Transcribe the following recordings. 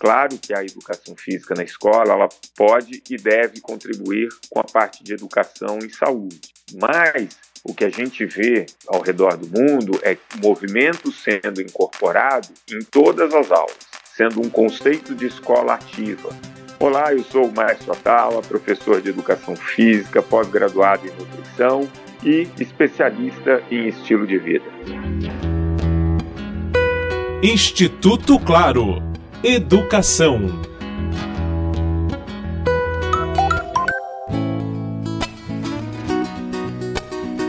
Claro que a educação física na escola ela pode e deve contribuir com a parte de educação e saúde, mas o que a gente vê ao redor do mundo é movimento sendo incorporado em todas as aulas, sendo um conceito de escola ativa. Olá, eu sou o Márcio Atala, professor de educação física, pós-graduado em nutrição e especialista em estilo de vida. Instituto Claro. Educação.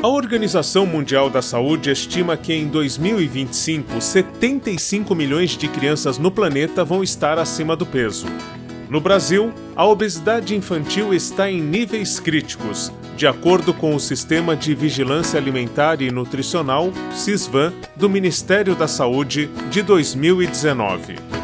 A Organização Mundial da Saúde estima que em 2025, 75 milhões de crianças no planeta vão estar acima do peso. No Brasil, a obesidade infantil está em níveis críticos, de acordo com o Sistema de Vigilância Alimentar e Nutricional, SISVAN, do Ministério da Saúde, de 2019.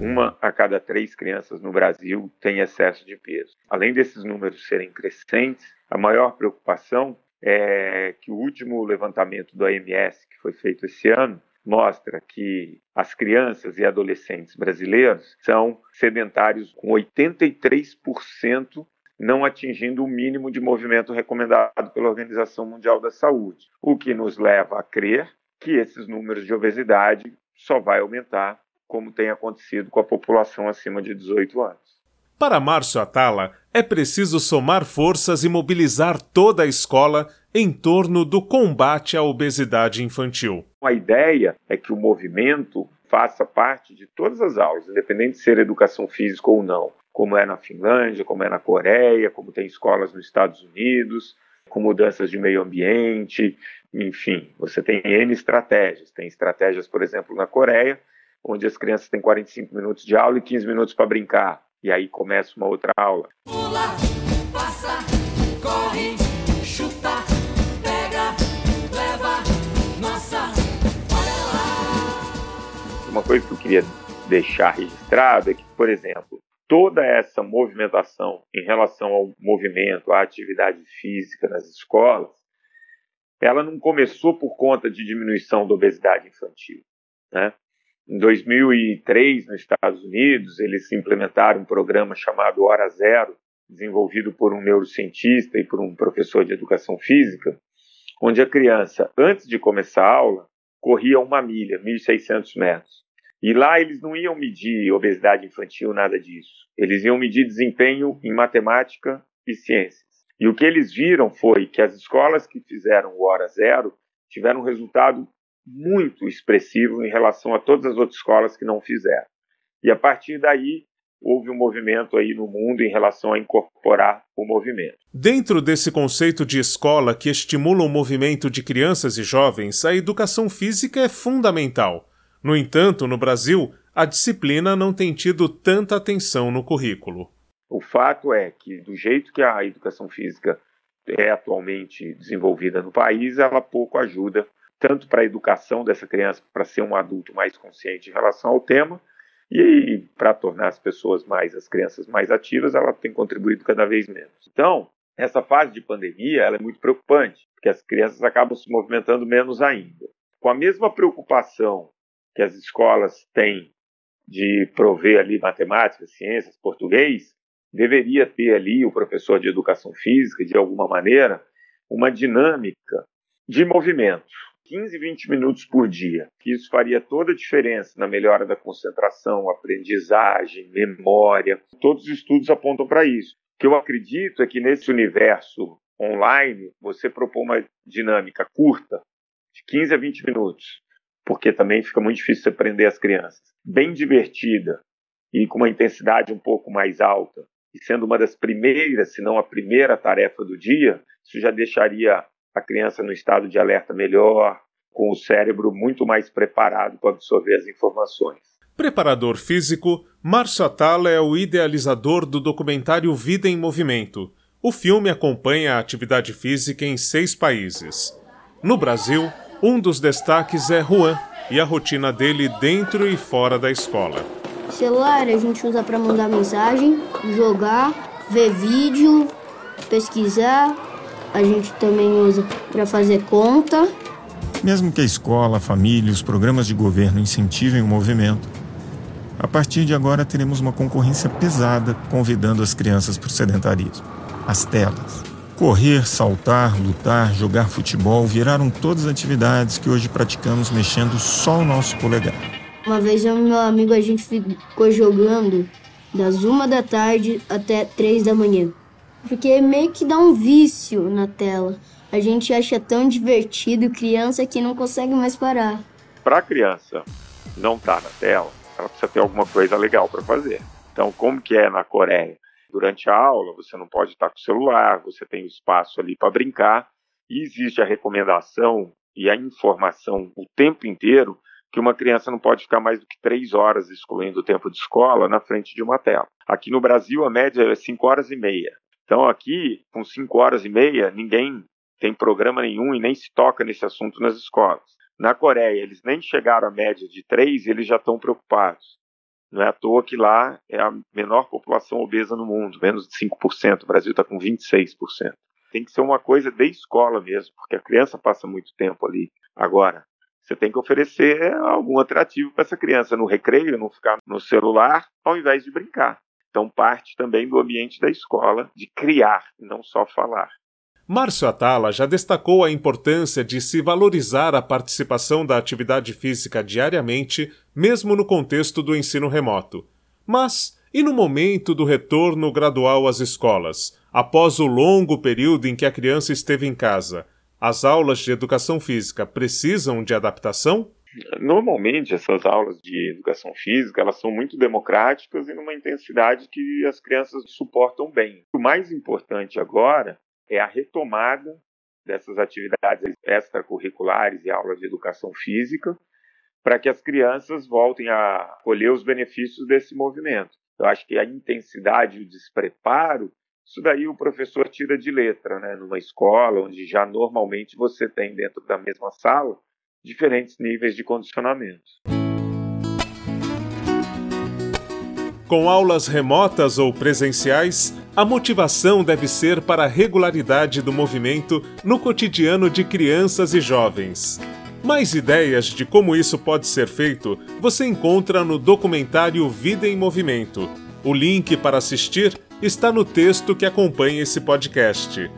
Uma a cada três crianças no Brasil tem excesso de peso. Além desses números serem crescentes, a maior preocupação é que o último levantamento do OMS, que foi feito esse ano, mostra que as crianças e adolescentes brasileiros são sedentários com 83% não atingindo o mínimo de movimento recomendado pela Organização Mundial da Saúde, o que nos leva a crer que esses números de obesidade só vai aumentar, como tem acontecido com a população acima de 18 anos. Para Márcio Atala, é preciso somar forças e mobilizar toda a escola em torno do combate à obesidade infantil. A ideia é que o movimento faça parte de todas as aulas, independente de ser educação física ou não, como é na Finlândia, como é na Coreia, como tem escolas nos Estados Unidos, com mudanças de meio ambiente, enfim, você tem N estratégias. Tem estratégias, por exemplo, na Coreia, onde as crianças têm 45 minutos de aula e 15 minutos para brincar e aí começa uma outra aula. Pula, passa, corre, chuta, pega, leva, nossa, olha lá. Uma coisa que eu queria deixar registrado é que, por exemplo, toda essa movimentação em relação ao movimento, à atividade física nas escolas, ela não começou por conta de diminuição da obesidade infantil. Né? Em 2003, nos Estados Unidos, eles implementaram um programa chamado Hora Zero, desenvolvido por um neurocientista e por um professor de educação física, onde a criança, antes de começar a aula, corria uma milha, 1.600 metros. E lá eles não iam medir obesidade infantil, nada disso. Eles iam medir desempenho em matemática e ciências. E o que eles viram foi que as escolas que fizeram o Hora Zero tiveram um resultado muito expressivo em relação a todas as outras escolas que não fizeram. E a partir daí houve um movimento aí no mundo em relação a incorporar o movimento. Dentro desse conceito de escola que estimula o movimento de crianças e jovens, a educação física é fundamental. No entanto, no Brasil, a disciplina não tem tido tanta atenção no currículo. O fato é que, do jeito que a educação física é atualmente desenvolvida no país, ela pouco ajuda tanto para a educação dessa criança, para ser um adulto mais consciente em relação ao tema, e para tornar as pessoas mais, as crianças mais ativas, ela tem contribuído cada vez menos. Então, essa fase de pandemia ela é muito preocupante, porque as crianças acabam se movimentando menos ainda. Com a mesma preocupação que as escolas têm de prover ali matemática, ciências, português, deveria ter ali o professor de educação física, de alguma maneira, uma dinâmica de movimento 15, 20 minutos por dia. Isso faria toda a diferença na melhora da concentração, aprendizagem, memória. Todos os estudos apontam para isso. O que eu acredito é que nesse universo online, você propõe uma dinâmica curta, de 15 a 20 minutos, porque também fica muito difícil você prender as crianças. Bem divertida e com uma intensidade um pouco mais alta, e sendo uma das primeiras, se não a primeira tarefa do dia, isso já deixaria a criança no estado de alerta melhor, com o cérebro muito mais preparado para absorver as informações. Preparador físico, Márcio Atala é o idealizador do documentário Vida em Movimento. O filme acompanha a atividade física em seis países. No Brasil, um dos destaques é Juan e a rotina dele dentro e fora da escola. Celular a gente usa para mandar mensagem, jogar, ver vídeo, pesquisar, a gente também usa para fazer conta. Mesmo que a escola, a família e os programas de governo incentivem o movimento, A partir de agora teremos uma concorrência pesada convidando as crianças para o sedentarismo. As telas. Correr, saltar, lutar, jogar futebol viraram todas atividades que hoje praticamos mexendo só o nosso polegar. Uma vez eu e meu amigo a gente ficou jogando das uma da tarde até três da manhã. Porque meio que dá um vício na tela. A gente acha tão divertido criança que não consegue mais parar. Para a criança não estar tá na tela, ela precisa ter alguma coisa legal para fazer. Então, como que é na Coreia? Durante a aula, você não pode estar com o celular, você tem o espaço ali para brincar, e existe a recomendação e a informação o tempo inteiro que uma criança não pode ficar mais do que três horas, excluindo o tempo de escola, na frente de uma tela. Aqui no Brasil, a média é cinco horas e meia. Então, aqui, com cinco horas e meia, ninguém tem programa nenhum e nem se toca nesse assunto nas escolas. Na Coreia, eles nem chegaram à média de três e eles já estão preocupados. Não é à toa que lá é a menor população obesa no mundo, menos de 5%. O Brasil está com 26%. Tem que ser uma coisa de escola mesmo, porque a criança passa muito tempo ali. Agora, você tem que oferecer algum atrativo para essa criança no recreio, não ficar no celular, ao invés de brincar. Então, parte também do ambiente da escola de criar, não só falar. Márcio Atala já destacou a importância de se valorizar a participação da atividade física diariamente, mesmo no contexto do ensino remoto. Mas, e no momento do retorno gradual às escolas, após o longo período em que a criança esteve em casa? As aulas de educação física precisam de adaptação? Normalmente, essas aulas de educação física elas são muito democráticas e numa intensidade que as crianças suportam bem. O mais importante agora é a retomada dessas atividades extracurriculares e aulas de educação física, para que as crianças voltem a colher os benefícios desse movimento. Eu acho que a intensidade e o despreparo, isso daí o professor tira de letra, né? Numa escola onde já normalmente você tem dentro da mesma sala diferentes níveis de condicionamento. Com aulas remotas ou presenciais, a motivação deve ser para a regularidade do movimento no cotidiano de crianças e jovens. Mais ideias de como isso pode ser feito você encontra no documentário Vida em Movimento. O link para assistir está no texto que acompanha esse podcast.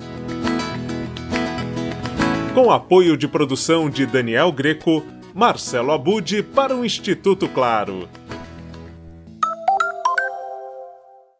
Com apoio de produção de Daniel Greco, Marcelo Abude para o Instituto Claro.